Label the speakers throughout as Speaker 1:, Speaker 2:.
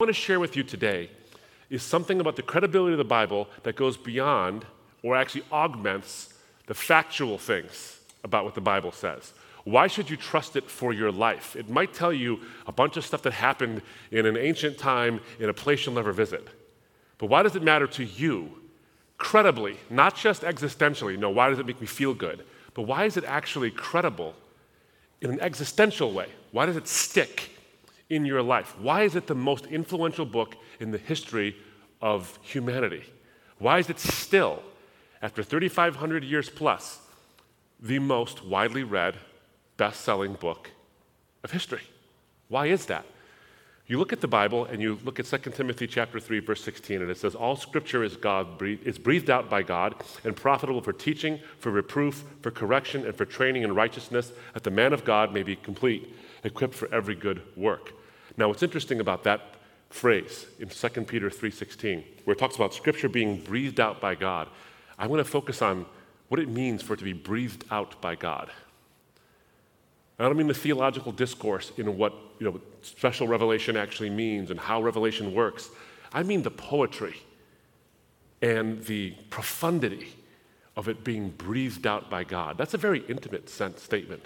Speaker 1: I want to share with you today is something about the credibility of the Bible that goes beyond or actually augments the factual things about what the Bible says. Why should you trust it for your life? It might tell you a bunch of stuff that happened in an ancient time in a place you'll never visit. But why does it matter to you? Credibly, not just existentially. No, why does it make me feel good? But why is it actually credible in an existential way? Why does it stick? In your life? Why is it the most influential book in the history of humanity? Why is it still, after 3,500 years plus, the most widely read, best selling book of history? Why is that? You look at the Bible and you look at 2 Timothy chapter 3 verse 16 and it says all scripture is God breathed, is breathed out by God and profitable for teaching, for reproof, for correction and for training in righteousness that the man of God may be complete, equipped for every good work. Now, what's interesting about that phrase in 2 Peter 3:16, where it talks about scripture being breathed out by God, I want to focus on what it means for it to be breathed out by God. I don't mean the theological discourse in what you know, special revelation actually means and how revelation works. I mean the poetry and the profundity of it being breathed out by God. That's a very intimate statement.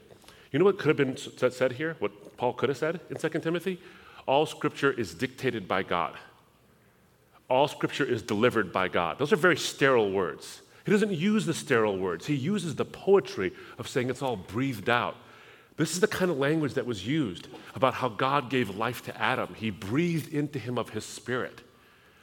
Speaker 1: You know what could have been said here? What Paul could have said in 2 Timothy? All scripture is dictated by God. All scripture is delivered by God. Those are very sterile words. He doesn't use the sterile words, he uses the poetry of saying it's all breathed out. This is the kind of language that was used about how God gave life to Adam. He breathed into him of his spirit.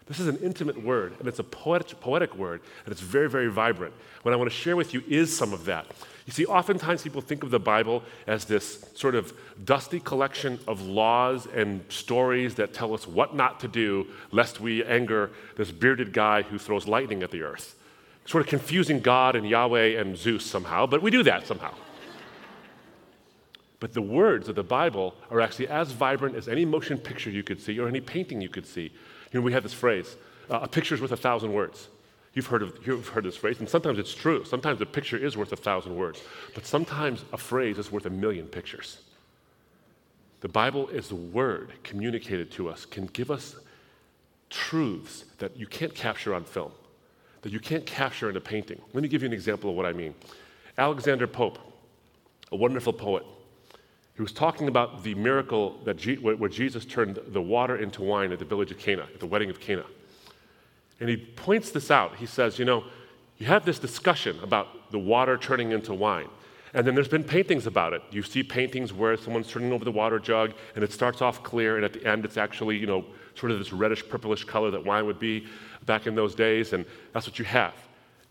Speaker 1: This is an intimate word, and it's a poetic, poetic word, and it's very, very vibrant. What I want to share with you is some of that. You see, oftentimes people think of the Bible as this sort of dusty collection of laws and stories that tell us what not to do lest we anger this bearded guy who throws lightning at the earth. Sort of confusing God and Yahweh and Zeus somehow, but we do that somehow. But the words of the Bible are actually as vibrant as any motion picture you could see or any painting you could see. You know, we have this phrase uh, a picture's worth a thousand words. You've heard, of, you've heard this phrase, and sometimes it's true. Sometimes a picture is worth a thousand words, but sometimes a phrase is worth a million pictures. The Bible is the word communicated to us, can give us truths that you can't capture on film, that you can't capture in a painting. Let me give you an example of what I mean. Alexander Pope, a wonderful poet, he was talking about the miracle that Je- where Jesus turned the water into wine at the village of Cana, at the wedding of Cana. And he points this out. He says, you know, you have this discussion about the water turning into wine. And then there's been paintings about it. You see paintings where someone's turning over the water jug and it starts off clear, and at the end it's actually, you know, sort of this reddish purplish color that wine would be back in those days, and that's what you have.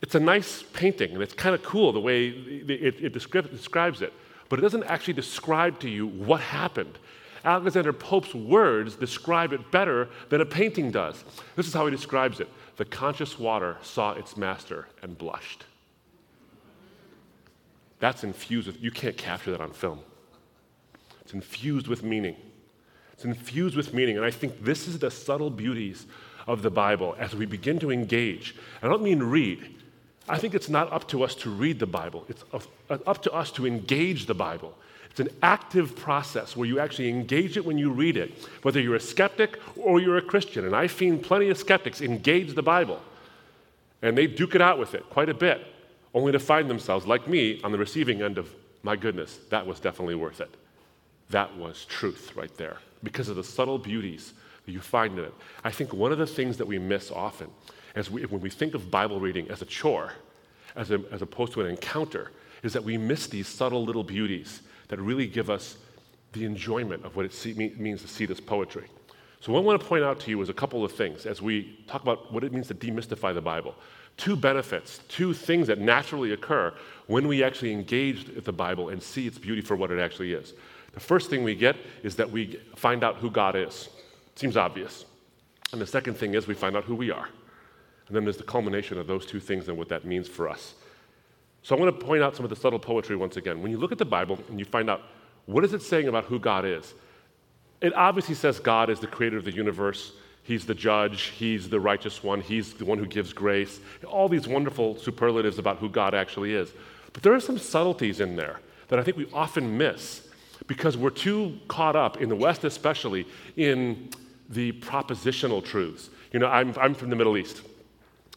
Speaker 1: It's a nice painting, and it's kind of cool the way it, it describes it, but it doesn't actually describe to you what happened. Alexander Pope's words describe it better than a painting does. This is how he describes it The conscious water saw its master and blushed. That's infused with, you can't capture that on film. It's infused with meaning. It's infused with meaning. And I think this is the subtle beauties of the Bible as we begin to engage. I don't mean read. I think it's not up to us to read the Bible, it's up to us to engage the Bible. It's an active process where you actually engage it when you read it, whether you're a skeptic or you're a Christian. And I've seen plenty of skeptics engage the Bible, and they duke it out with it quite a bit, only to find themselves, like me, on the receiving end of, my goodness, that was definitely worth it. That was truth right there because of the subtle beauties that you find in it. I think one of the things that we miss often as we, when we think of Bible reading as a chore, as, a, as opposed to an encounter, is that we miss these subtle little beauties that really give us the enjoyment of what it means to see this poetry. So, what I want to point out to you is a couple of things as we talk about what it means to demystify the Bible. Two benefits, two things that naturally occur when we actually engage with the Bible and see its beauty for what it actually is. The first thing we get is that we find out who God is. Seems obvious. And the second thing is we find out who we are. And then there's the culmination of those two things and what that means for us. So I want to point out some of the subtle poetry once again. When you look at the Bible and you find out what is it saying about who God is, it obviously says God is the creator of the universe. He's the judge. He's the righteous one. He's the one who gives grace. All these wonderful superlatives about who God actually is. But there are some subtleties in there that I think we often miss because we're too caught up, in the West especially, in the propositional truths. You know, I'm, I'm from the Middle East.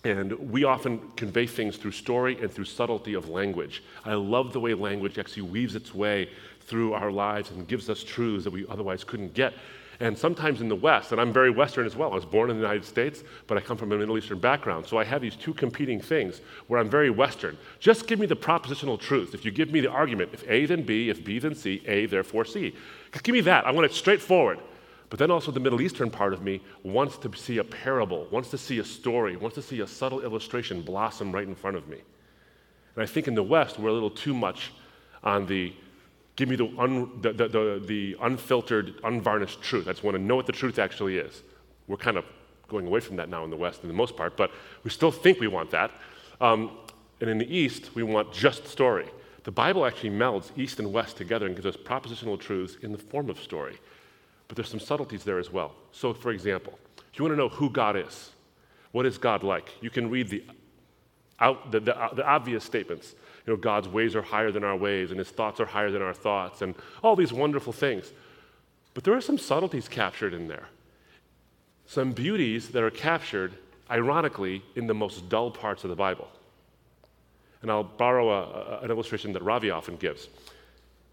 Speaker 1: And we often convey things through story and through subtlety of language. I love the way language actually weaves its way through our lives and gives us truths that we otherwise couldn't get. And sometimes in the West, and I'm very Western as well. I was born in the United States, but I come from a Middle Eastern background. So I have these two competing things where I'm very Western. Just give me the propositional truth. If you give me the argument, if A then B, if B then C, A therefore C. Give me that. I want it straightforward. But then also the Middle Eastern part of me wants to see a parable, wants to see a story, wants to see a subtle illustration blossom right in front of me. And I think in the West, we're a little too much on the give me the, un, the, the, the, the unfiltered, unvarnished truth. I just want to know what the truth actually is. We're kind of going away from that now in the West, in the most part, but we still think we want that. Um, and in the East, we want just story. The Bible actually melds East and West together and gives us propositional truths in the form of story. But there's some subtleties there as well. So, for example, if you want to know who God is, what is God like? You can read the, out, the, the, uh, the obvious statements. You know, God's ways are higher than our ways, and his thoughts are higher than our thoughts, and all these wonderful things. But there are some subtleties captured in there. Some beauties that are captured, ironically, in the most dull parts of the Bible. And I'll borrow a, a, an illustration that Ravi often gives.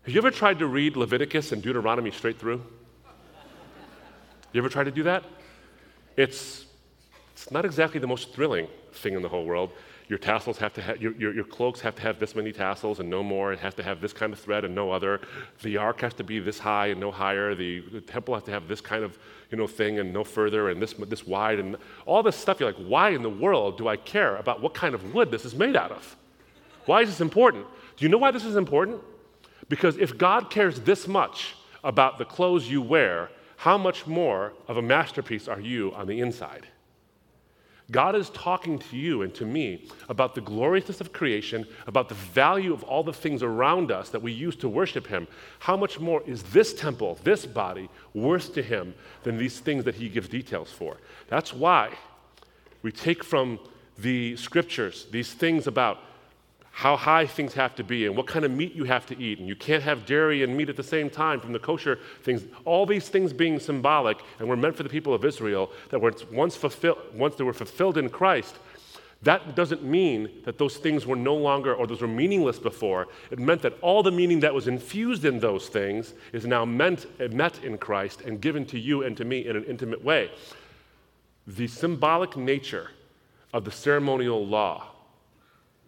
Speaker 1: Have you ever tried to read Leviticus and Deuteronomy straight through? You ever try to do that? It's, it's not exactly the most thrilling thing in the whole world. Your tassels have to have, your, your, your, cloaks have to have this many tassels and no more. It has to have this kind of thread and no other. The ark has to be this high and no higher. The, the temple has to have this kind of, you know, thing and no further and this, this wide and all this stuff. You're like, why in the world do I care about what kind of wood this is made out of? Why is this important? Do you know why this is important? Because if God cares this much about the clothes you wear, how much more of a masterpiece are you on the inside? God is talking to you and to me about the gloriousness of creation, about the value of all the things around us that we use to worship Him. How much more is this temple, this body, worth to Him than these things that He gives details for? That's why we take from the scriptures these things about how high things have to be and what kind of meat you have to eat. And you can't have dairy and meat at the same time from the kosher things. All these things being symbolic and were meant for the people of Israel that were once, fulfilled, once they were fulfilled in Christ. That doesn't mean that those things were no longer or those were meaningless before. It meant that all the meaning that was infused in those things is now meant, met in Christ and given to you and to me in an intimate way. The symbolic nature of the ceremonial law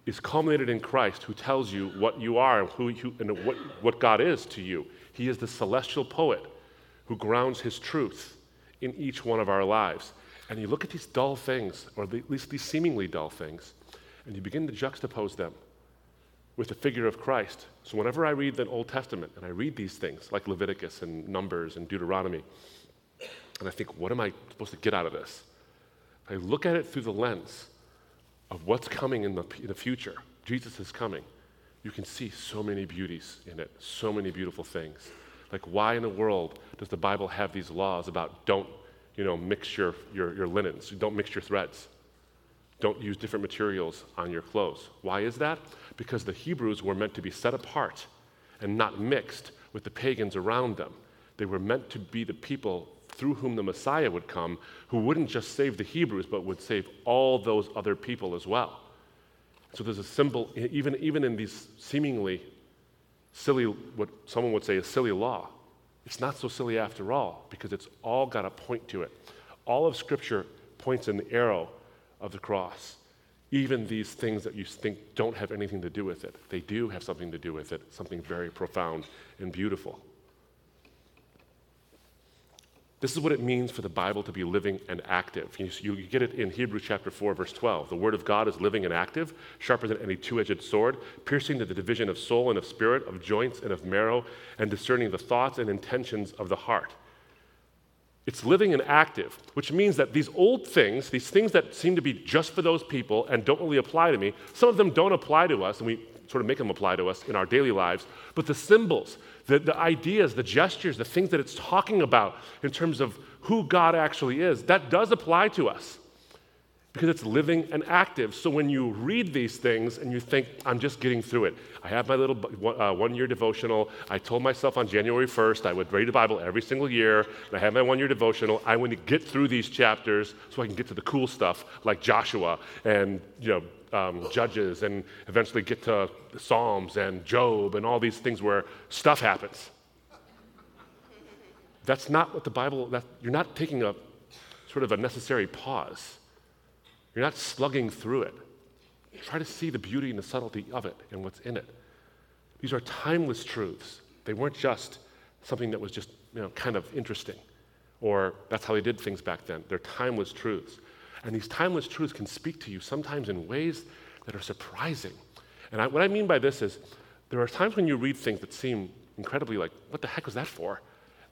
Speaker 1: is culminated in Christ, who tells you what you are and, who, who, and what, what God is to you. He is the celestial poet who grounds his truth in each one of our lives. And you look at these dull things, or at least these seemingly dull things, and you begin to juxtapose them with the figure of Christ. So whenever I read the Old Testament and I read these things, like Leviticus and Numbers and Deuteronomy, and I think, what am I supposed to get out of this? I look at it through the lens of what's coming in the, in the future. Jesus is coming. You can see so many beauties in it, so many beautiful things. Like, why in the world does the Bible have these laws about don't, you know, mix your, your, your linens, don't mix your threads, don't use different materials on your clothes? Why is that? Because the Hebrews were meant to be set apart and not mixed with the pagans around them. They were meant to be the people through whom the Messiah would come, who wouldn't just save the Hebrews, but would save all those other people as well. So there's a symbol, even, even in these seemingly silly, what someone would say a silly law. It's not so silly after all, because it's all got a point to it. All of Scripture points in the arrow of the cross. Even these things that you think don't have anything to do with it, they do have something to do with it, something very profound and beautiful. This is what it means for the Bible to be living and active. You, get it in Hebrews chapter 4, verse 12. The Word of God is living and active, sharper than any two edged sword, piercing to the division of soul and of spirit, of joints and of marrow, and discerning the thoughts and intentions of the heart. It's living and active, which means that these old things, these things that seem to be just for those people and don't really apply to me, some of them don't apply to us, and we sort of make them apply to us in our daily lives. But the symbols, the, the ideas, the gestures, the things that it's talking about in terms of who God actually is, that does apply to us. because it's living and active. So when you read these things and you think, I'm just getting through it, I have my little uh, one year devotional. I told myself on January 1st I would read the Bible every single year, and I have my one year devotional. I want to get through these chapters so I can get to the cool stuff like Joshua and you know, um, Judges and eventually get to Psalms and Job and all these things where stuff happens. That's not what the Bible, that, you're not taking a sort of a necessary pause. You're not slugging through it. Try to see the beauty and the subtlety of it and what's in it. These are timeless truths. They weren't just something that was just you know, kind of interesting, or that's how they did things back then. They're timeless truths. And these timeless truths can speak to you sometimes in ways that are surprising. And I, what I mean by this is there are times when you read things that seem incredibly like, what the heck was that for?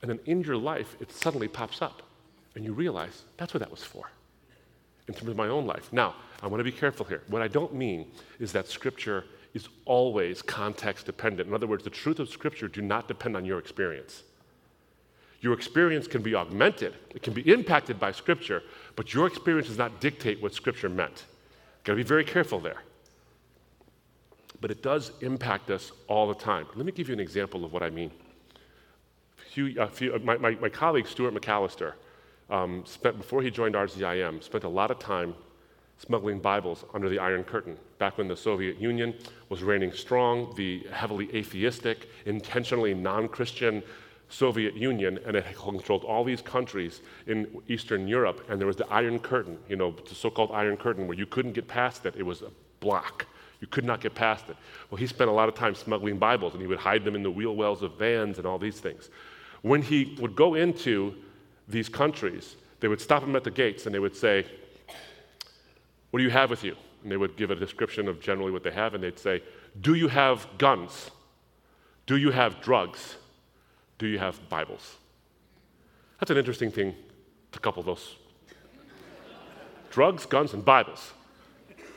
Speaker 1: And then in your life, it suddenly pops up, and you realize that's what that was for in terms of my own life. Now, I want to be careful here. What I don't mean is that Scripture is always context dependent. In other words, the truth of Scripture do not depend on your experience. Your experience can be augmented, it can be impacted by Scripture, but your experience does not dictate what Scripture meant. Got to be very careful there. But it does impact us all the time. Let me give you an example of what I mean. Few, few, my, my, my colleague, Stuart McAllister, um, spent, before he joined RZIM, spent a lot of time smuggling Bibles under the Iron Curtain. Back when the Soviet Union was reigning strong, the heavily atheistic, intentionally non Christian Soviet Union, and it controlled all these countries in Eastern Europe, and there was the Iron Curtain, you know, the so called Iron Curtain, where you couldn't get past it. It was a block. You could not get past it. Well, he spent a lot of time smuggling Bibles, and he would hide them in the wheel wells of vans and all these things. When he would go into these countries, they would stop him at the gates and they would say, What do you have with you? And they would give a description of generally what they have, and they'd say, Do you have guns? Do you have drugs? Do you have Bibles? That's an interesting thing to couple those drugs, guns, and Bibles.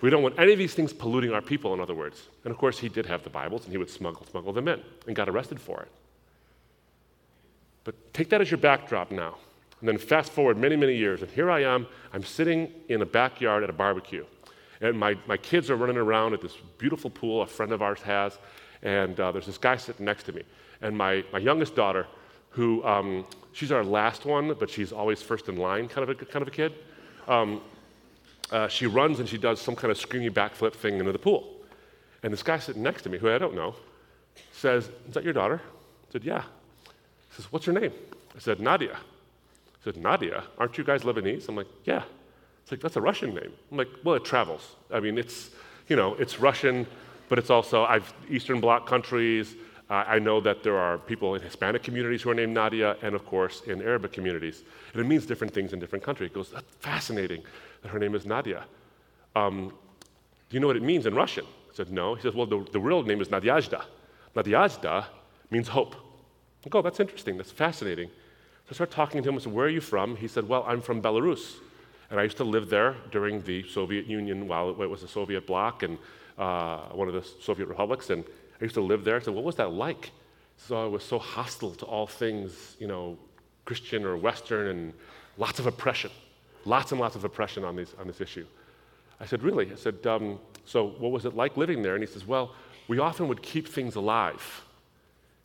Speaker 1: We don't want any of these things polluting our people, in other words. And of course, he did have the Bibles, and he would smuggle, smuggle them in and got arrested for it. But take that as your backdrop now. And then fast forward many, many years, and here I am, I'm sitting in a backyard at a barbecue. And my, my kids are running around at this beautiful pool a friend of ours has, and uh, there's this guy sitting next to me. And my, my youngest daughter, who um, she's our last one, but she's always first in line kind of a, kind of a kid, um, uh, she runs and she does some kind of screamy backflip thing into the pool. And this guy sitting next to me, who I don't know, says, Is that your daughter? I said, Yeah. He says, What's your name? I said, Nadia. He said, Nadia, aren't you guys Lebanese? I'm like, yeah. It's like, that's a Russian name. I'm like, well, it travels. I mean, it's, you know, it's Russian, but it's also, I've, Eastern Bloc countries. Uh, I know that there are people in Hispanic communities who are named Nadia, and of course, in Arabic communities. And it means different things in different countries. It goes, that's fascinating that her name is Nadia. Um, do you know what it means in Russian? I said, no. He says, well, the, the real name is Nadezhda. Nadezhda means hope. I go, that's interesting. That's fascinating. So I started talking to him. I said, Where are you from? He said, Well, I'm from Belarus. And I used to live there during the Soviet Union while it was a Soviet bloc and uh, one of the Soviet republics. And I used to live there. I said, What was that like? So I was so hostile to all things, you know, Christian or Western and lots of oppression, lots and lots of oppression on, these, on this issue. I said, Really? I said, um, So what was it like living there? And he says, Well, we often would keep things alive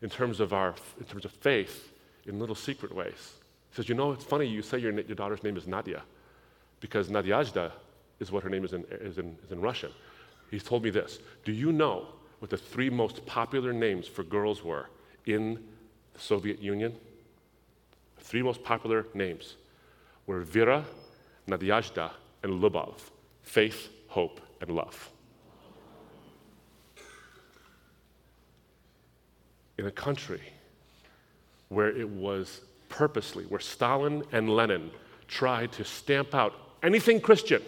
Speaker 1: in terms of, our, in terms of faith in little secret ways. He says, You know, it's funny you say your, your daughter's name is Nadia, because Nadezhda is what her name is in, is, in, is in Russian. He's told me this Do you know what the three most popular names for girls were in the Soviet Union? The three most popular names were Vera, Nadezhda, and Lubov faith, hope, and love. In a country where it was purposely, where Stalin and Lenin tried to stamp out anything Christian.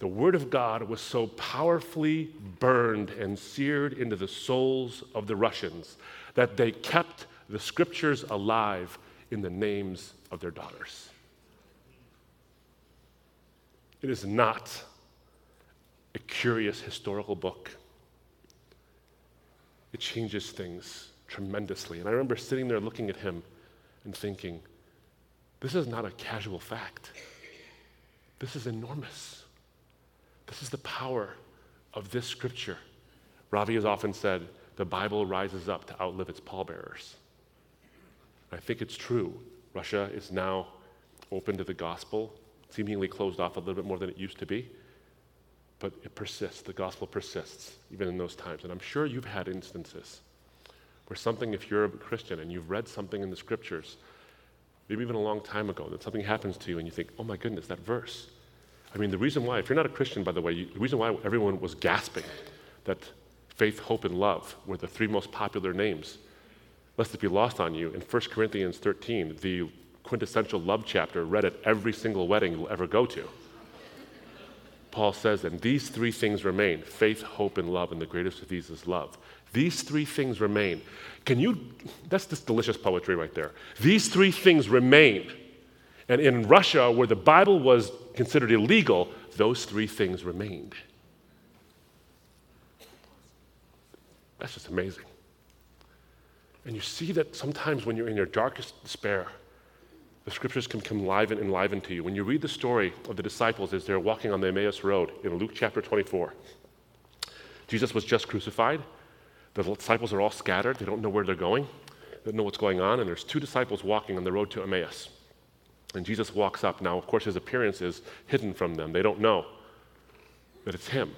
Speaker 1: The Word of God was so powerfully burned and seared into the souls of the Russians that they kept the scriptures alive in the names of their daughters. It is not a curious historical book, it changes things tremendously. And I remember sitting there looking at him and thinking, this is not a casual fact. This is enormous. This is the power of this scripture. Ravi has often said the Bible rises up to outlive its pallbearers. I think it's true. Russia is now open to the gospel, seemingly closed off a little bit more than it used to be. But it persists. The gospel persists, even in those times. And I'm sure you've had instances where something, if you're a Christian and you've read something in the scriptures, maybe even a long time ago, that something happens to you and you think, oh my goodness, that verse. I mean, the reason why, if you're not a Christian, by the way, you, the reason why everyone was gasping that faith, hope, and love were the three most popular names, lest it be lost on you, in 1 Corinthians 13, the quintessential love chapter read at every single wedding you'll ever go to. Paul says, and these three things remain faith, hope, and love, and the greatest of these is love. These three things remain. Can you, that's this delicious poetry right there. These three things remain. And in Russia, where the Bible was considered illegal, those three things remained. That's just amazing. And you see that sometimes when you're in your darkest despair, the scriptures can come live and enliven to you. When you read the story of the disciples as they're walking on the Emmaus Road in Luke chapter 24, Jesus was just crucified. The disciples are all scattered. They don't know where they're going, they don't know what's going on. And there's two disciples walking on the road to Emmaus. And Jesus walks up. Now, of course, his appearance is hidden from them. They don't know that it's him.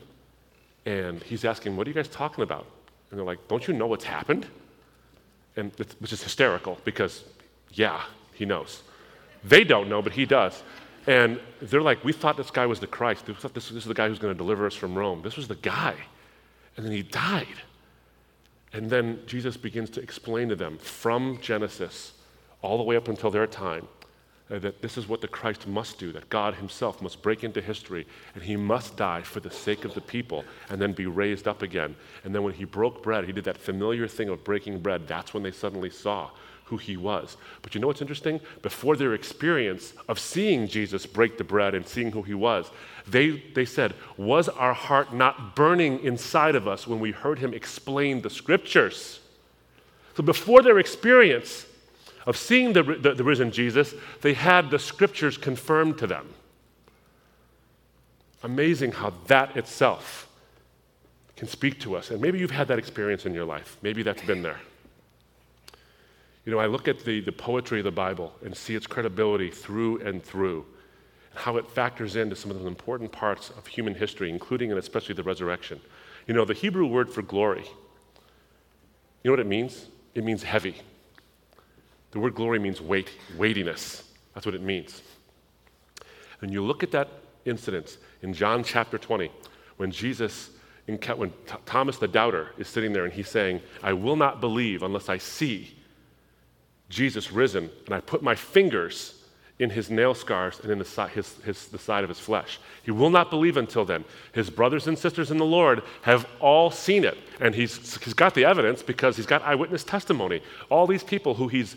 Speaker 1: And he's asking, What are you guys talking about? And they're like, Don't you know what's happened? And which is hysterical because, yeah, he knows. They don't know, but he does. And they're like, We thought this guy was the Christ. We thought this, this is the guy who's going to deliver us from Rome. This was the guy. And then he died. And then Jesus begins to explain to them from Genesis all the way up until their time uh, that this is what the Christ must do, that God himself must break into history and he must die for the sake of the people and then be raised up again. And then when he broke bread, he did that familiar thing of breaking bread. That's when they suddenly saw who he was. But you know what's interesting? Before their experience of seeing Jesus break the bread and seeing who he was, they, they said, Was our heart not burning inside of us when we heard him explain the scriptures? So before their experience of seeing the, the, the risen Jesus, they had the scriptures confirmed to them. Amazing how that itself can speak to us. And maybe you've had that experience in your life. Maybe that's been there. You know, I look at the, the poetry of the Bible and see its credibility through and through, and how it factors into some of the important parts of human history, including and especially the resurrection. You know, the Hebrew word for glory, you know what it means? It means heavy. The word glory means weight, weightiness. That's what it means. And you look at that incident in John chapter 20, when Jesus, when Thomas the doubter is sitting there and he's saying, I will not believe unless I see Jesus risen, and I put my fingers in his nail scars and in the, his, his, the side of his flesh. He will not believe until then. His brothers and sisters in the Lord have all seen it, and he's, he's got the evidence because he's got eyewitness testimony. All these people who he's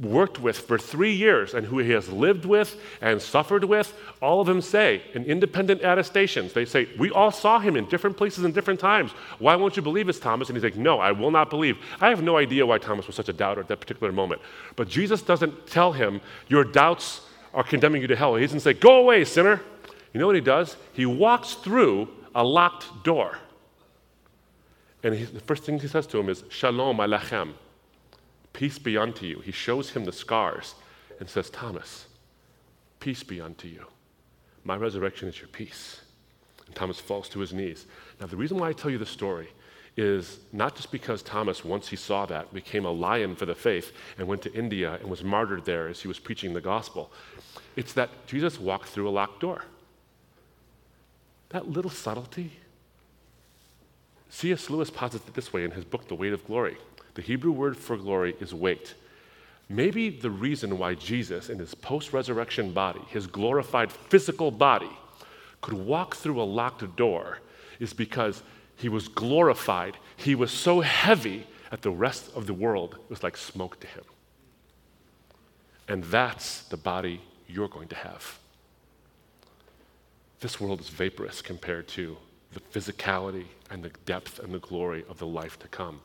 Speaker 1: worked with for three years and who he has lived with and suffered with, all of them say in independent attestations, they say, We all saw him in different places and different times. Why won't you believe us, Thomas? And he's like, No, I will not believe. I have no idea why Thomas was such a doubter at that particular moment. But Jesus doesn't tell him, Your doubts are condemning you to hell. He doesn't say, Go away, sinner. You know what he does? He walks through a locked door. And he, the first thing he says to him is, Shalom Aleichem. Peace be unto you. He shows him the scars and says, Thomas, peace be unto you. My resurrection is your peace. And Thomas falls to his knees. Now, the reason why I tell you the story is not just because Thomas, once he saw that, became a lion for the faith and went to India and was martyred there as he was preaching the gospel. It's that Jesus walked through a locked door. That little subtlety. C.S. Lewis posits it this way in his book, The Weight of Glory. The Hebrew word for glory is weight. Maybe the reason why Jesus, in his post resurrection body, his glorified physical body, could walk through a locked door is because he was glorified. He was so heavy that the rest of the world was like smoke to him. And that's the body you're going to have. This world is vaporous compared to the physicality and the depth and the glory of the life to come.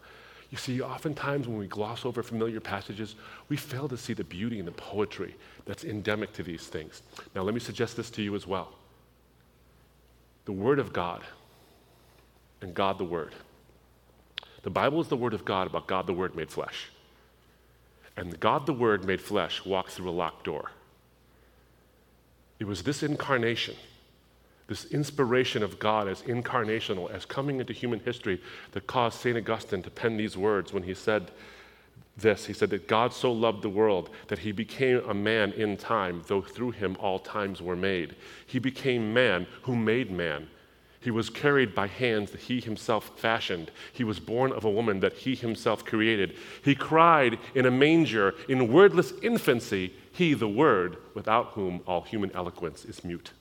Speaker 1: You see, oftentimes when we gloss over familiar passages, we fail to see the beauty and the poetry that's endemic to these things. Now, let me suggest this to you as well. The Word of God and God the Word. The Bible is the Word of God about God the Word made flesh. And God the Word made flesh walked through a locked door. It was this incarnation this inspiration of God as incarnational, as coming into human history, that caused St. Augustine to pen these words when he said this. He said that God so loved the world that he became a man in time, though through him all times were made. He became man who made man. He was carried by hands that he himself fashioned. He was born of a woman that he himself created. He cried in a manger in wordless infancy, he, the Word, without whom all human eloquence is mute.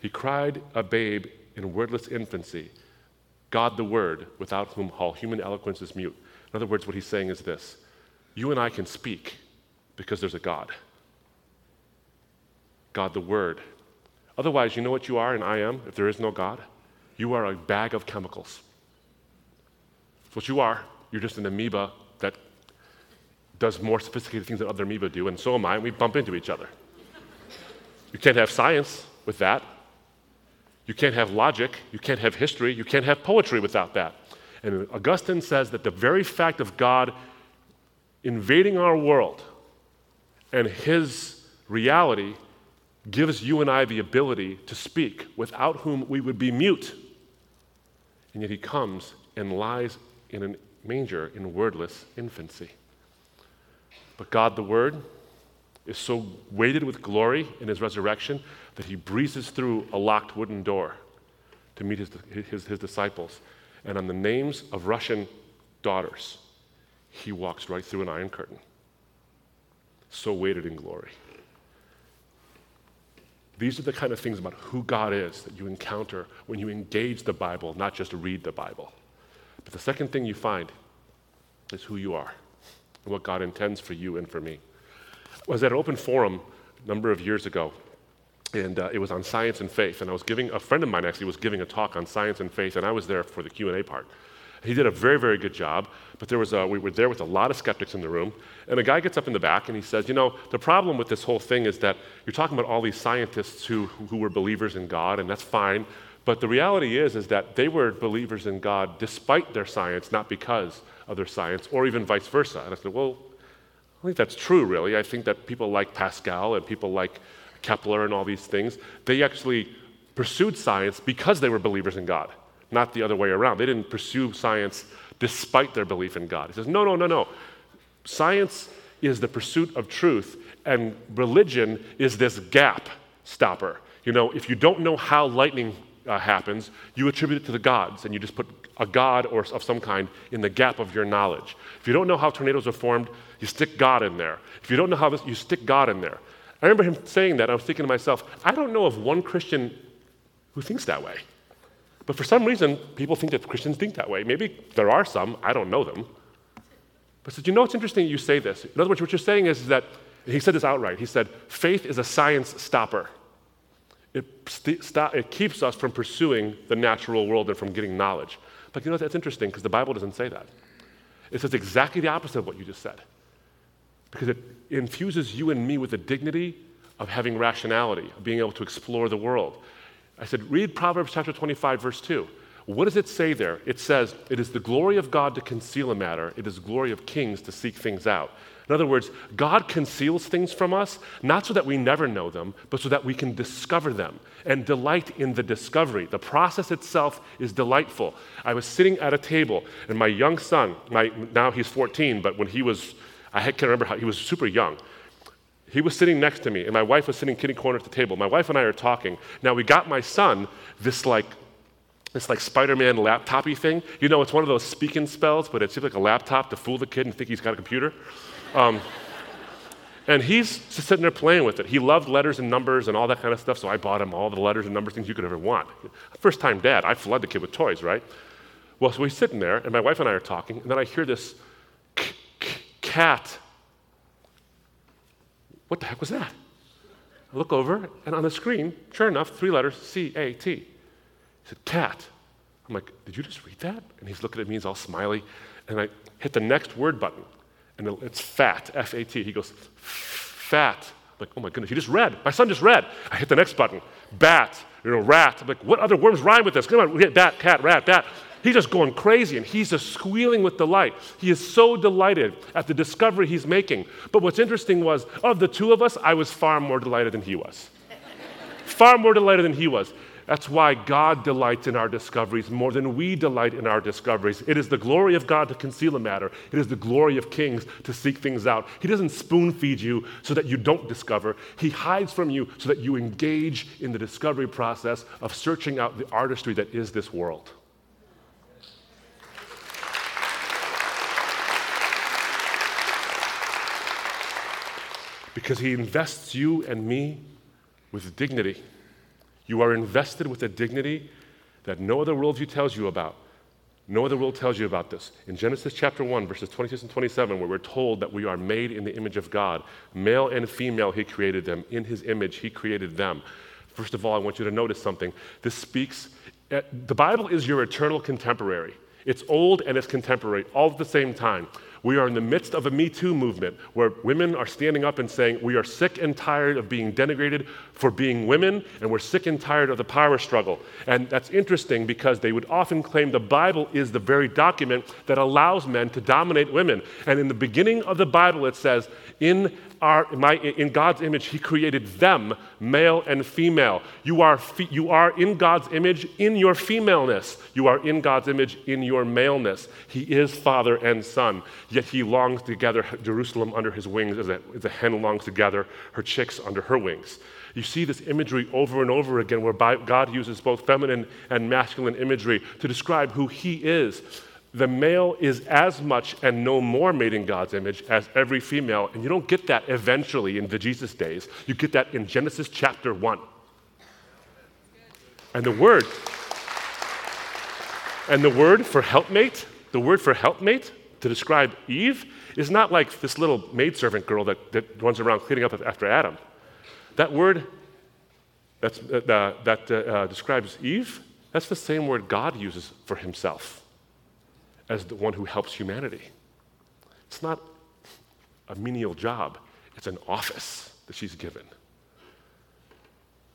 Speaker 1: He cried a babe in wordless infancy, God the Word, without whom all human eloquence is mute. In other words, what he's saying is this You and I can speak because there's a God. God the Word. Otherwise, you know what you are and I am if there is no God? You are a bag of chemicals. That's what you are. You're just an amoeba that does more sophisticated things than other amoeba do, and so am I, and we bump into each other. You can't have science with that. You can't have logic, you can't have history, you can't have poetry without that. And Augustine says that the very fact of God invading our world and his reality gives you and I the ability to speak, without whom we would be mute. And yet he comes and lies in a manger in wordless infancy. But God, the Word, is so weighted with glory in his resurrection that he breezes through a locked wooden door to meet his, his, his disciples. And on the names of Russian daughters, he walks right through an iron curtain. So weighted in glory. These are the kind of things about who God is that you encounter when you engage the Bible, not just read the Bible. But the second thing you find is who you are and what God intends for you and for me was at an open forum a number of years ago, and uh, it was on science and faith. And I was giving a friend of mine actually was giving a talk on science and faith, and I was there for the Q and A part. He did a very, very good job, but there was a, we were there with a lot of skeptics in the room. And a guy gets up in the back and he says, You know, the problem with this whole thing is that you're talking about all these scientists who, who were believers in God, and that's fine. But the reality is, is that they were believers in God despite their science, not because of their science, or even vice versa. And I said, Well, I think that's true, really. I think that people like Pascal and people like Kepler and all these things, they actually pursued science because they were believers in God, not the other way around. They didn't pursue science despite their belief in God. He says, no, no, no, no. Science is the pursuit of truth, and religion is this gap stopper. You know, if you don't know how lightning uh, happens, you attribute it to the gods, and you just put a god or of some kind in the gap of your knowledge. If you don't know how tornadoes are formed, you stick God in there. If you don't know how this, you stick God in there. I remember him saying that. I was thinking to myself, I don't know of one Christian who thinks that way. But for some reason, people think that Christians think that way. Maybe there are some, I don't know them. But said, you know, it's interesting you say this. In other words, what you're saying is that, he said this outright. He said, faith is a science stopper. It, st- stop, it keeps us from pursuing the natural world and from getting knowledge. But you know, that's interesting because the Bible doesn't say that. It says exactly the opposite of what you just said. Because it infuses you and me with the dignity of having rationality, of being able to explore the world. I said, read Proverbs chapter 25, verse 2. What does it say there? It says, It is the glory of God to conceal a matter, it is the glory of kings to seek things out. In other words, God conceals things from us, not so that we never know them, but so that we can discover them and delight in the discovery. The process itself is delightful. I was sitting at a table, and my young son, my, now he's 14, but when he was, I can't remember how, he was super young. He was sitting next to me, and my wife was sitting kitty corner at the table. My wife and I are talking. Now, we got my son this like this like Spider-Man laptopy thing. You know, it's one of those speaking spells, but it's like a laptop to fool the kid and think he's got a computer. Um, and he's just sitting there playing with it. He loved letters and numbers and all that kind of stuff, so I bought him all the letters and numbers things you could ever want. First time dad, I flood the kid with toys, right? Well, so he's sitting there, and my wife and I are talking, and then I hear this cat. What the heck was that? I look over, and on the screen, sure enough, three letters C A T. He said, cat. I'm like, Did you just read that? And he's looking at me, he's all smiley. And I hit the next word button, and it's fat, F A T. He goes, Fat. I'm like, oh my goodness, he just read. My son just read. I hit the next button, bat, you know, rat. I'm like, what other words rhyme with this? Come on, we hit bat, cat, rat, bat. He's just going crazy and he's just squealing with delight. He is so delighted at the discovery he's making. But what's interesting was, of the two of us, I was far more delighted than he was. far more delighted than he was. That's why God delights in our discoveries more than we delight in our discoveries. It is the glory of God to conceal a matter, it is the glory of kings to seek things out. He doesn't spoon feed you so that you don't discover, He hides from you so that you engage in the discovery process of searching out the artistry that is this world. Because He invests you and me with dignity. You are invested with a dignity that no other worldview tells you about. No other world tells you about this. In Genesis chapter 1, verses 26 and 27, where we're told that we are made in the image of God, male and female, He created them. In His image, He created them. First of all, I want you to notice something. This speaks, eh, the Bible is your eternal contemporary. It's old and it's contemporary all at the same time. We are in the midst of a Me Too movement where women are standing up and saying, We are sick and tired of being denigrated for being women, and we're sick and tired of the power struggle. And that's interesting because they would often claim the Bible is the very document that allows men to dominate women. And in the beginning of the Bible, it says, In are, my, in God's image, He created them, male and female. You are, you are in God's image in your femaleness. You are in God's image in your maleness. He is Father and Son, yet He longs to gather Jerusalem under His wings as a, as a hen longs to gather her chicks under her wings. You see this imagery over and over again where God uses both feminine and masculine imagery to describe who He is the male is as much and no more made in God's image as every female. And you don't get that eventually in the Jesus days. You get that in Genesis chapter 1. And the word, and the word for helpmate, the word for helpmate to describe Eve is not like this little maidservant girl that, that runs around cleaning up after Adam. That word uh, that uh, describes Eve, that's the same word God uses for himself as the one who helps humanity. It's not a menial job, it's an office that she's given.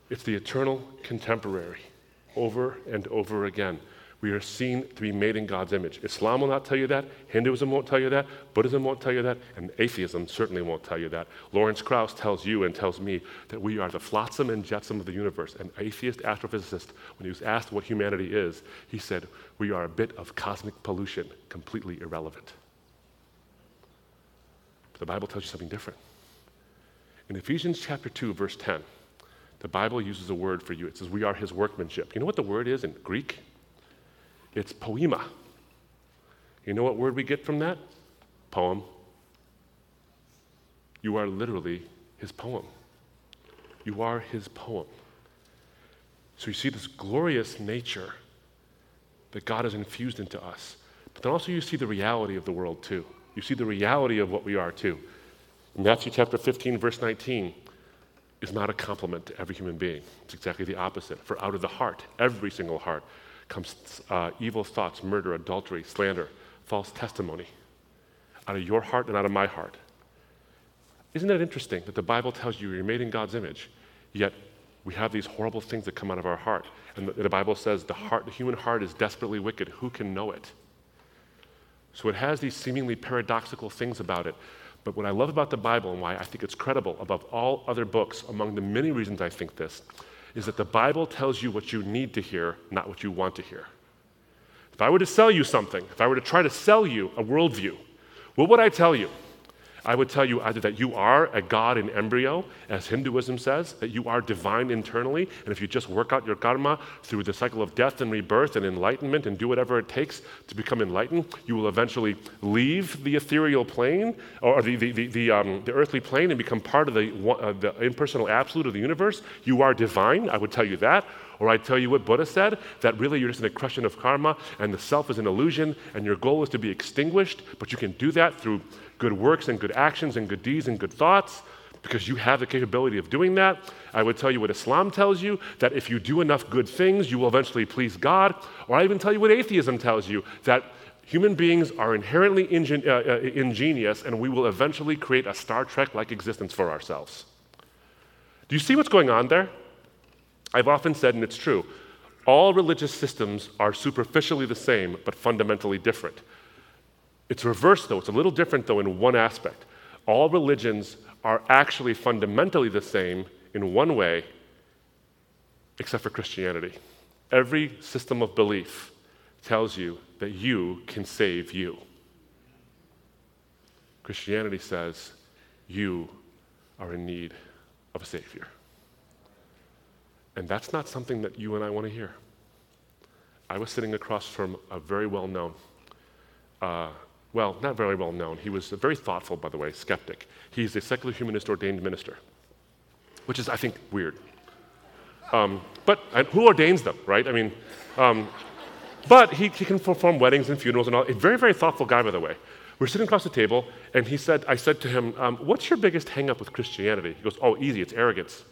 Speaker 1: It's the eternal contemporary over and over again. We are seen to be made in God's image. Islam will not tell you that. Hinduism won't tell you that. Buddhism won't tell you that. And atheism certainly won't tell you that. Lawrence Krauss tells you and tells me that we are the flotsam and jetsam of the universe. An atheist astrophysicist, when he was asked what humanity is, he said, We are a bit of cosmic pollution, completely irrelevant. But the Bible tells you something different. In Ephesians chapter 2, verse 10, the Bible uses a word for you. It says, We are his workmanship. You know what the word is in Greek? It's poema. You know what word we get from that? Poem. You are literally his poem. You are his poem. So you see this glorious nature that God has infused into us. But then also you see the reality of the world too. You see the reality of what we are too. Matthew chapter 15, verse 19 is not a compliment to every human being. It's exactly the opposite. For out of the heart, every single heart, comes uh, evil thoughts, murder, adultery, slander, false testimony out of your heart and out of my heart. Isn't that interesting that the Bible tells you you're made in God's image, yet we have these horrible things that come out of our heart? And the, the Bible says the heart, the human heart is desperately wicked. Who can know it? So it has these seemingly paradoxical things about it. But what I love about the Bible and why I think it's credible above all other books, among the many reasons I think this, is that the Bible tells you what you need to hear, not what you want to hear. If I were to sell you something, if I were to try to sell you a worldview, what would I tell you? I would tell you either that you are a God in embryo, as Hinduism says, that you are divine internally, and if you just work out your karma through the cycle of death and rebirth and enlightenment and do whatever it takes to become enlightened, you will eventually leave the ethereal plane or the, the, the, the, um, the earthly plane and become part of the, uh, the impersonal absolute of the universe. You are divine, I would tell you that. Or I tell you what Buddha said that really you're just an accretion of karma and the self is an illusion and your goal is to be extinguished, but you can do that through good works and good actions and good deeds and good thoughts. because you have the capability of doing that. I would tell you what Islam tells you that if you do enough good things, you will eventually please God. Or I even tell you what atheism tells you that human beings are inherently ingen- uh, uh, ingenious and we will eventually create a Star Trek like existence for ourselves. Do you see what's going on there? I've often said, and it's true, all religious systems are superficially the same, but fundamentally different. It's reversed, though. It's a little different, though, in one aspect. All religions are actually fundamentally the same in one way, except for Christianity. Every system of belief tells you that you can save you. Christianity says you are in need of a Savior. And that's not something that you and I want to hear. I was sitting across from a very well known, uh, well, not very well known, he was a very thoughtful, by the way, skeptic. He's a secular humanist ordained minister, which is, I think, weird. Um, but who ordains them, right? I mean, um, but he, he, can perform weddings and funerals and all. A very, very thoughtful guy, by the way. We're sitting across the table, and he said, I said to him, um, What's your biggest hangup with Christianity? He goes, Oh, easy, it's arrogance.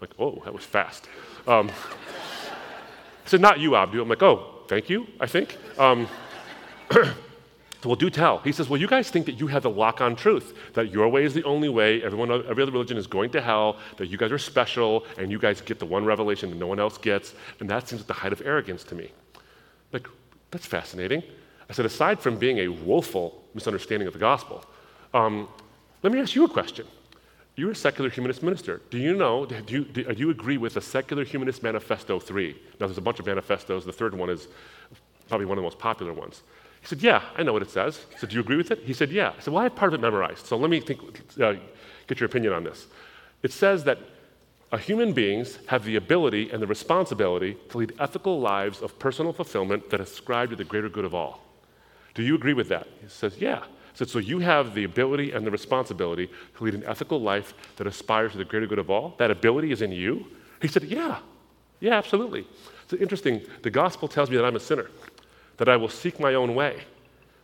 Speaker 1: I'm like, oh, that was fast. Um, he said, Not you, Abdu. I'm like, Oh, thank you, I think. Well, do tell. He says, Well, you guys think that you have the lock on truth, that your way is the only way, everyone, every other religion is going to hell, that you guys are special, and you guys get the one revelation that no one else gets, and that seems like the height of arrogance to me. Like, that's fascinating. I said, aside from being a woeful misunderstanding of the gospel, um, let me ask you a question. You're a secular humanist minister. Do you know, do you, do you agree with the Secular Humanist Manifesto 3? Now, there's a bunch of manifestos. The third one is probably one of the most popular ones. He said, Yeah, I know what it says. I said, Do you agree with it? He said, Yeah. I said, Well, I have part of it memorized. So let me think, uh, get your opinion on this. It says that human beings have the ability and the responsibility to lead ethical lives of personal fulfillment that ascribe to the greater good of all. Do you agree with that? He says, Yeah. I said, So you have the ability and the responsibility to lead an ethical life that aspires to the greater good of all? That ability is in you? He said, Yeah. Yeah, absolutely. It's interesting. The gospel tells me that I'm a sinner, that I will seek my own way,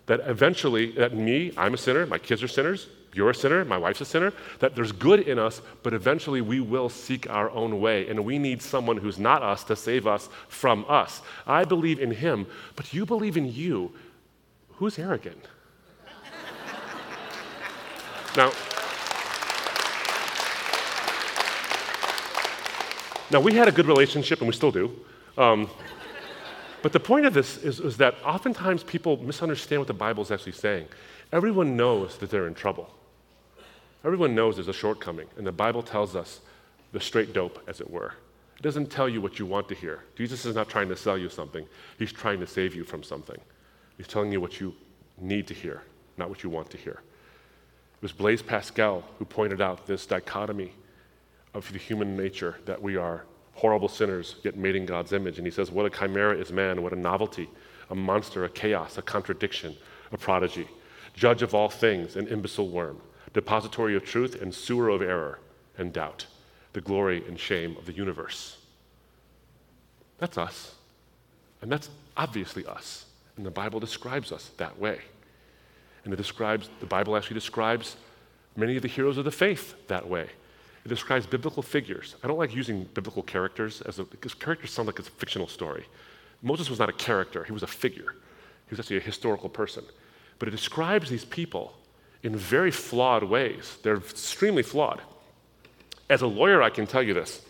Speaker 1: that eventually, that me, I'm a sinner, my kids are sinners, you're a sinner, my wife's a sinner, that there's good in us, but eventually we will seek our own way, and we need someone who's not us to save us from us. I believe in him, but you believe in you. Who's arrogant? now, now, we had a good relationship, and we still do. Um, but the point of this is, is that oftentimes people misunderstand what the Bible is actually saying. Everyone knows that they're in trouble. Everyone knows there's a shortcoming, and the Bible tells us the straight dope, as it were. It doesn't tell you what you want to hear. Jesus is not trying to sell you something, He's trying to save you from something. He's telling you what you need to hear, not what you want to hear. It was Blaise Pascal who pointed out this dichotomy of the human nature that we are horrible sinners, yet made in God's image. And he says, What a chimera is man, what a novelty, a monster, a chaos, a contradiction, a prodigy, judge of all things, an imbecile worm depository of truth and sewer of error and doubt, the glory and shame of the universe. That's us. And that's obviously us. And the Bible describes us that way. And it describes, the Bible actually describes many of the heroes of the faith that way. It describes biblical figures. I don't like using biblical characters as a, because characters sound like it's a fictional story. Moses was not a character, he was a figure. He was actually a historical person. But it describes these people in very flawed ways. They're extremely flawed. As a lawyer, I can tell you this.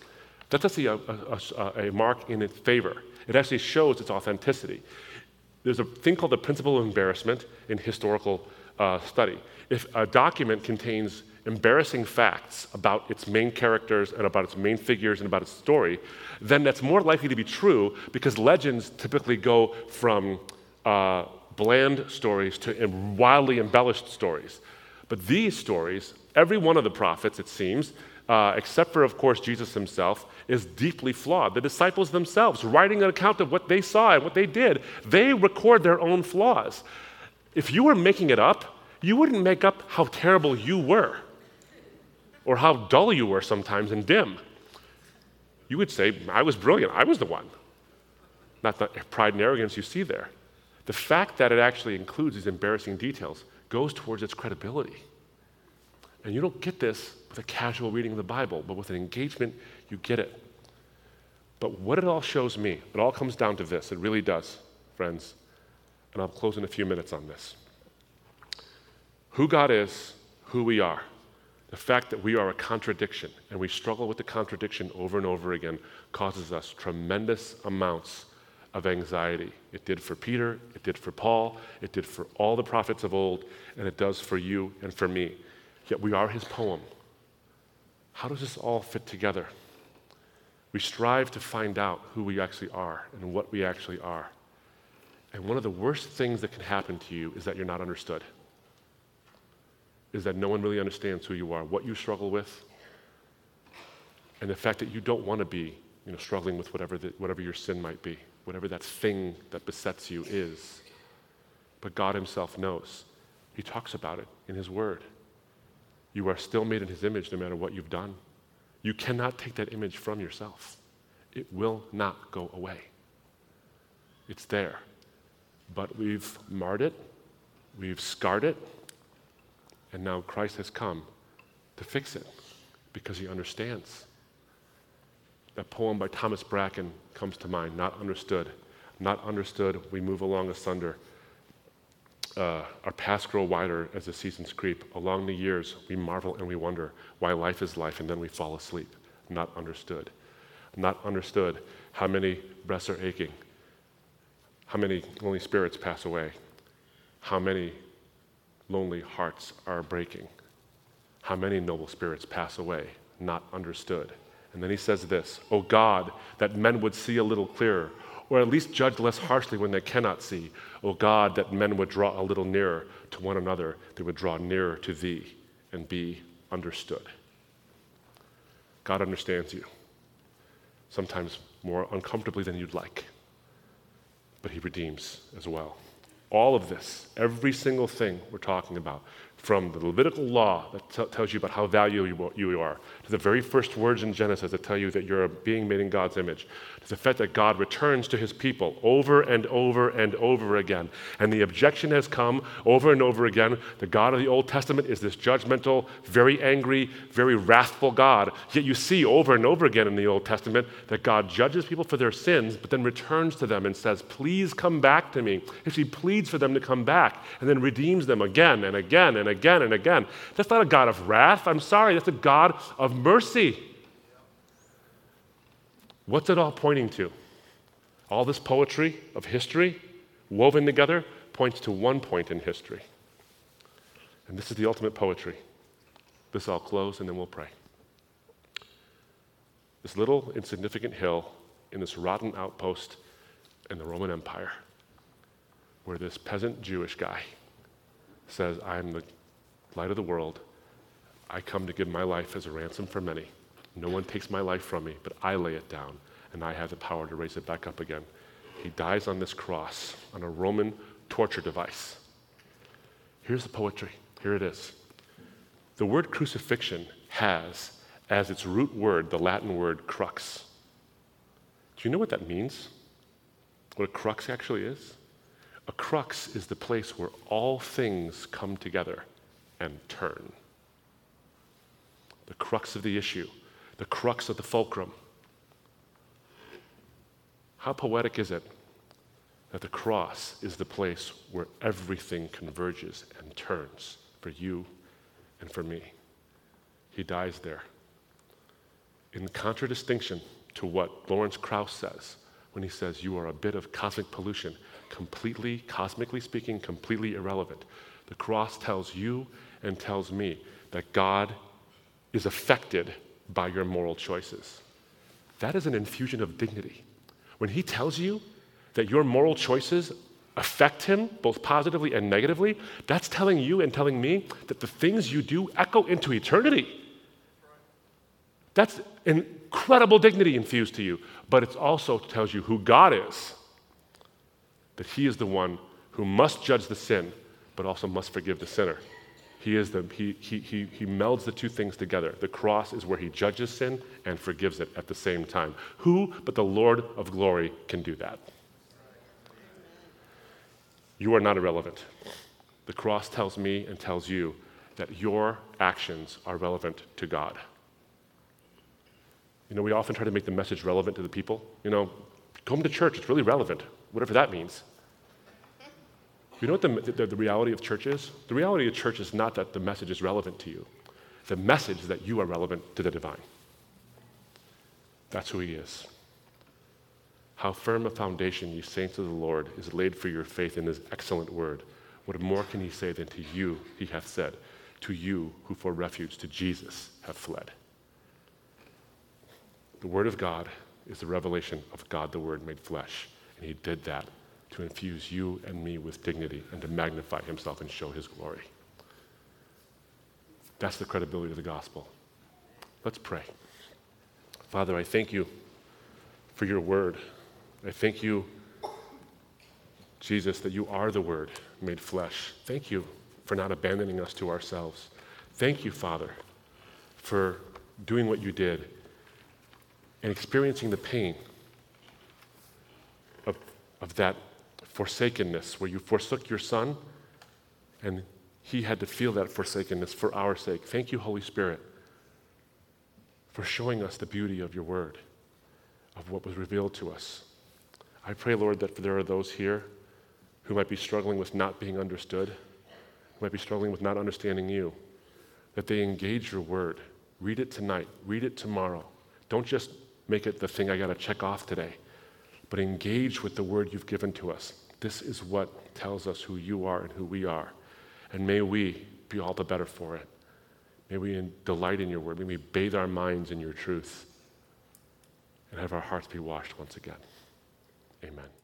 Speaker 1: That's actually a, a, a, mark in its favor. It actually shows its authenticity. There's a thing called the principle of embarrassment in historical uh, study. If a document contains embarrassing facts about its main characters and about its main figures and about its story, then that's more likely to be true because legends typically go from uh, bland stories to wildly embellished stories. But these stories, every one of the prophets, it seems, uh, except for, of course, Jesus himself, is deeply flawed. The disciples themselves, writing an account of what they saw and what they did, they record their own flaws. If you were making it up, you wouldn't make up how terrible you were or how dull you were sometimes and dim. You would say, I was brilliant, I was the one. Not the pride and arrogance you see there. The fact that it actually includes these embarrassing details goes towards its credibility. And you don't get this with a casual reading of the Bible, but with an engagement, you get it. But what it all shows me, it all comes down to this. It really does, friends. And I'll close in a few minutes on this. Who God is, who we are, the fact that we are a contradiction and we struggle with the contradiction over and over again causes us tremendous amounts of anxiety. It did for Peter, it did for Paul, it did for all the prophets of old, and it does for you and for me. Yet we are his poem. How does this all fit together? We strive to find out who we actually are and what we actually are. And one of the worst things that can happen to you is that you're not understood. Is that no one really understands who you are, what you struggle with, and the fact that you don't want to be you know, struggling with whatever, the, whatever your sin might be, whatever that thing that besets you is. But God Himself knows. He talks about it in His Word. You are still made in His image no matter what you've done. You cannot take that image from yourself, it will not go away. It's there. But we've marred it, we've scarred it, and now Christ has come to fix it because He understands. That poem by Thomas Bracken comes to mind, Not Understood. Not understood, we move along asunder. Uh, our paths grow wider as the seasons creep. Along the years, we marvel and we wonder why life is life, and then we fall asleep. Not understood. Not understood how many breasts are aching, how many lonely spirits pass away, how many lonely hearts are breaking, how many noble spirits pass away. Not understood. And then he says this Oh God, that men would see a little clearer, or at least judge less harshly when they cannot see. Oh God, that men would draw a little nearer to one another, they would draw nearer to thee and be understood. God understands you, sometimes more uncomfortably than you'd like, but he redeems as well. All of this, every single thing we're talking about, from the Levitical law that t- tells you about how valuable you are, to the very first words in Genesis that tell you that you're a being made in God's image, to the fact that God returns to his people over and over and over again. And the objection has come over and over again. The God of the Old Testament is this judgmental, very angry, very wrathful God. Yet you see over and over again in the Old Testament that God judges people for their sins, but then returns to them and says, Please come back to me. Actually pleads for them to come back and then redeems them again and again and again and again. That's not a God of wrath. I'm sorry, that's a God of mercy. What's it all pointing to? All this poetry of history woven together points to one point in history. And this is the ultimate poetry. This I'll close and then we'll pray. This little insignificant hill in this rotten outpost in the Roman Empire, where this peasant Jewish guy says, I'm the light of the world. I come to give my life as a ransom for many. No one takes my life from me, but I lay it down, and I have the power to raise it back up again. He dies on this cross, on a Roman torture device. Here's the poetry. Here it is. The word crucifixion has as its root word the Latin word crux. Do you know what that means? What a crux actually is? A crux is the place where all things come together and turn. The crux of the issue, the crux of the fulcrum. How poetic is it that the cross is the place where everything converges and turns for you and for me? He dies there. In contradistinction to what Lawrence Krauss says when he says, You are a bit of cosmic pollution, completely, cosmically speaking, completely irrelevant. The cross tells you and tells me that God is affected by your moral choices. That is an infusion of dignity. When he tells you that your moral choices affect him both positively and negatively, that's telling you and telling me that the things you do echo into eternity. That's incredible dignity infused to you, but it also tells you who God is. That he is the one who must judge the sin, but also must forgive the sinner. He, is the, he, he, he, he melds the two things together. The cross is where he judges sin and forgives it at the same time. Who but the Lord of glory can do that? You are not irrelevant. The cross tells me and tells you that your actions are relevant to God. You know, we often try to make the message relevant to the people. You know, come to church, it's really relevant, whatever that means. You know what the, the, the, reality of church is? The reality of church is not that the message is relevant to you, the message is that you are relevant to the divine. That's who he is. How firm a foundation, ye saints of the Lord, is laid for your faith in his excellent word. What more can he say than to you he hath said, to you who for refuge to Jesus have fled? The word of God is the revelation of God, the word made flesh. And he did that to infuse you and me with dignity and to magnify himself and show his glory. That's the credibility of the gospel. Let's pray. Father, I thank you for your word. I thank you, Jesus, that you are the word made flesh. Thank you for not abandoning us to ourselves. Thank you, Father, for doing what you did and experiencing the pain of, of that forsakenness, where you forsook your Son, and He had to feel that forsakenness for our sake. Thank you, Holy Spirit, for showing us the beauty of your word, of what was revealed to us. I pray, Lord, that there are those here who might be struggling with not being understood, who might be struggling with not understanding you, that they engage your word. Read it tonight, read it tomorrow. Don't just make it the thing I got to check off today, but engage with the word you've given to us. This is what tells us who you are and who we are. And may we be all the better for it. May we delight in your word. May we bathe our minds in your truth and have our hearts be washed once again. Amen.